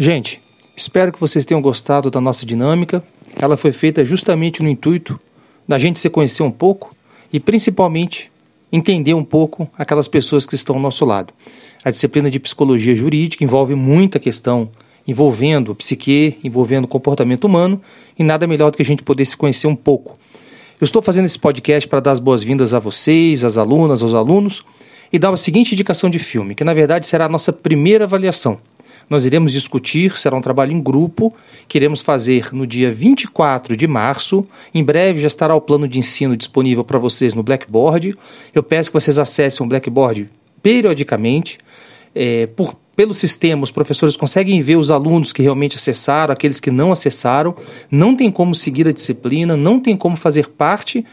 Gente, espero que vocês tenham gostado da nossa dinâmica. Ela foi feita justamente no intuito da gente se conhecer um pouco e principalmente entender um pouco aquelas pessoas que estão ao nosso lado. A disciplina de psicologia jurídica envolve muita questão envolvendo psique, envolvendo comportamento humano, e nada melhor do que a gente poder se conhecer um pouco. Eu estou fazendo esse podcast para dar as boas-vindas a vocês, às alunas, aos alunos, e dar a seguinte indicação de filme, que na verdade será a nossa primeira avaliação. Nós iremos discutir, será um trabalho em grupo, que iremos fazer no dia 24 de março. Em breve já estará o plano de ensino disponível para vocês no Blackboard. Eu peço que vocês acessem o Blackboard periodicamente. É, por, pelo sistema, os professores conseguem ver os alunos que realmente acessaram, aqueles que não acessaram. Não tem como seguir a disciplina, não tem como fazer parte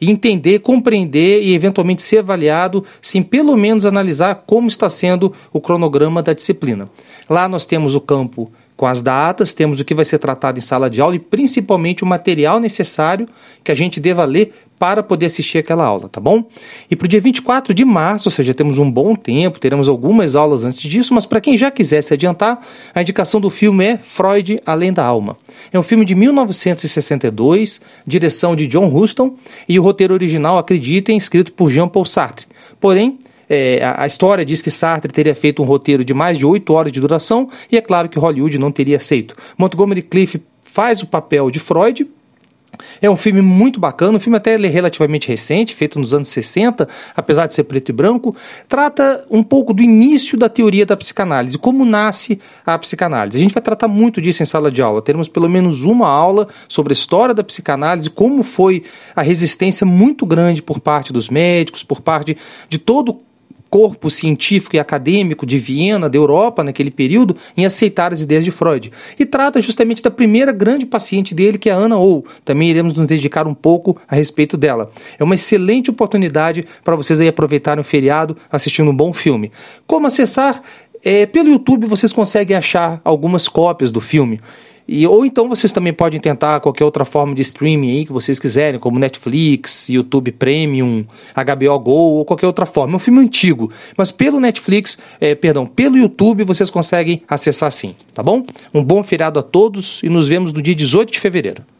entender, compreender e eventualmente ser avaliado, sem pelo menos analisar como está sendo o cronograma da disciplina. Lá nós temos o campo com as datas, temos o que vai ser tratado em sala de aula e principalmente o material necessário que a gente deva ler para poder assistir aquela aula, tá bom? E para o dia 24 de março, ou seja, temos um bom tempo, teremos algumas aulas antes disso, mas para quem já quiser se adiantar, a indicação do filme é Freud, Além da Alma. É um filme de 1962, direção de John Huston, e o roteiro original, acreditem, escrito por Jean-Paul Sartre. Porém, é, a, história diz que Sartre teria feito um roteiro de mais de oito horas de duração e é claro que Hollywood não teria aceito. Montgomery Clift faz o papel de Freud. É um filme muito bacana, um filme até relativamente recente, feito nos anos 60, apesar de ser preto e branco. Trata um pouco do início da teoria da psicanálise, como nasce a psicanálise. A gente vai tratar muito disso em sala de aula. Teremos pelo menos uma aula sobre a história da psicanálise, como foi a resistência muito grande por parte dos médicos, por parte de todo corpo científico e acadêmico de Viena, da Europa, naquele período, em aceitar as ideias de Freud. E trata justamente da primeira grande paciente dele, que é a Ana Ou. Também iremos nos dedicar um pouco a respeito dela. É uma excelente oportunidade para vocês aí aproveitarem o feriado assistindo um bom filme. Como acessar? É, pelo YouTube vocês conseguem achar algumas cópias do filme. E, ou então vocês também podem tentar qualquer outra forma de streaming aí que vocês quiserem, como Netflix, YouTube Premium, HBO Go ou qualquer outra forma. É um filme antigo, mas pelo Netflix, é, perdão, pelo YouTube vocês conseguem acessar sim, tá bom? Um bom feriado a todos e nos vemos no dia 18 de fevereiro.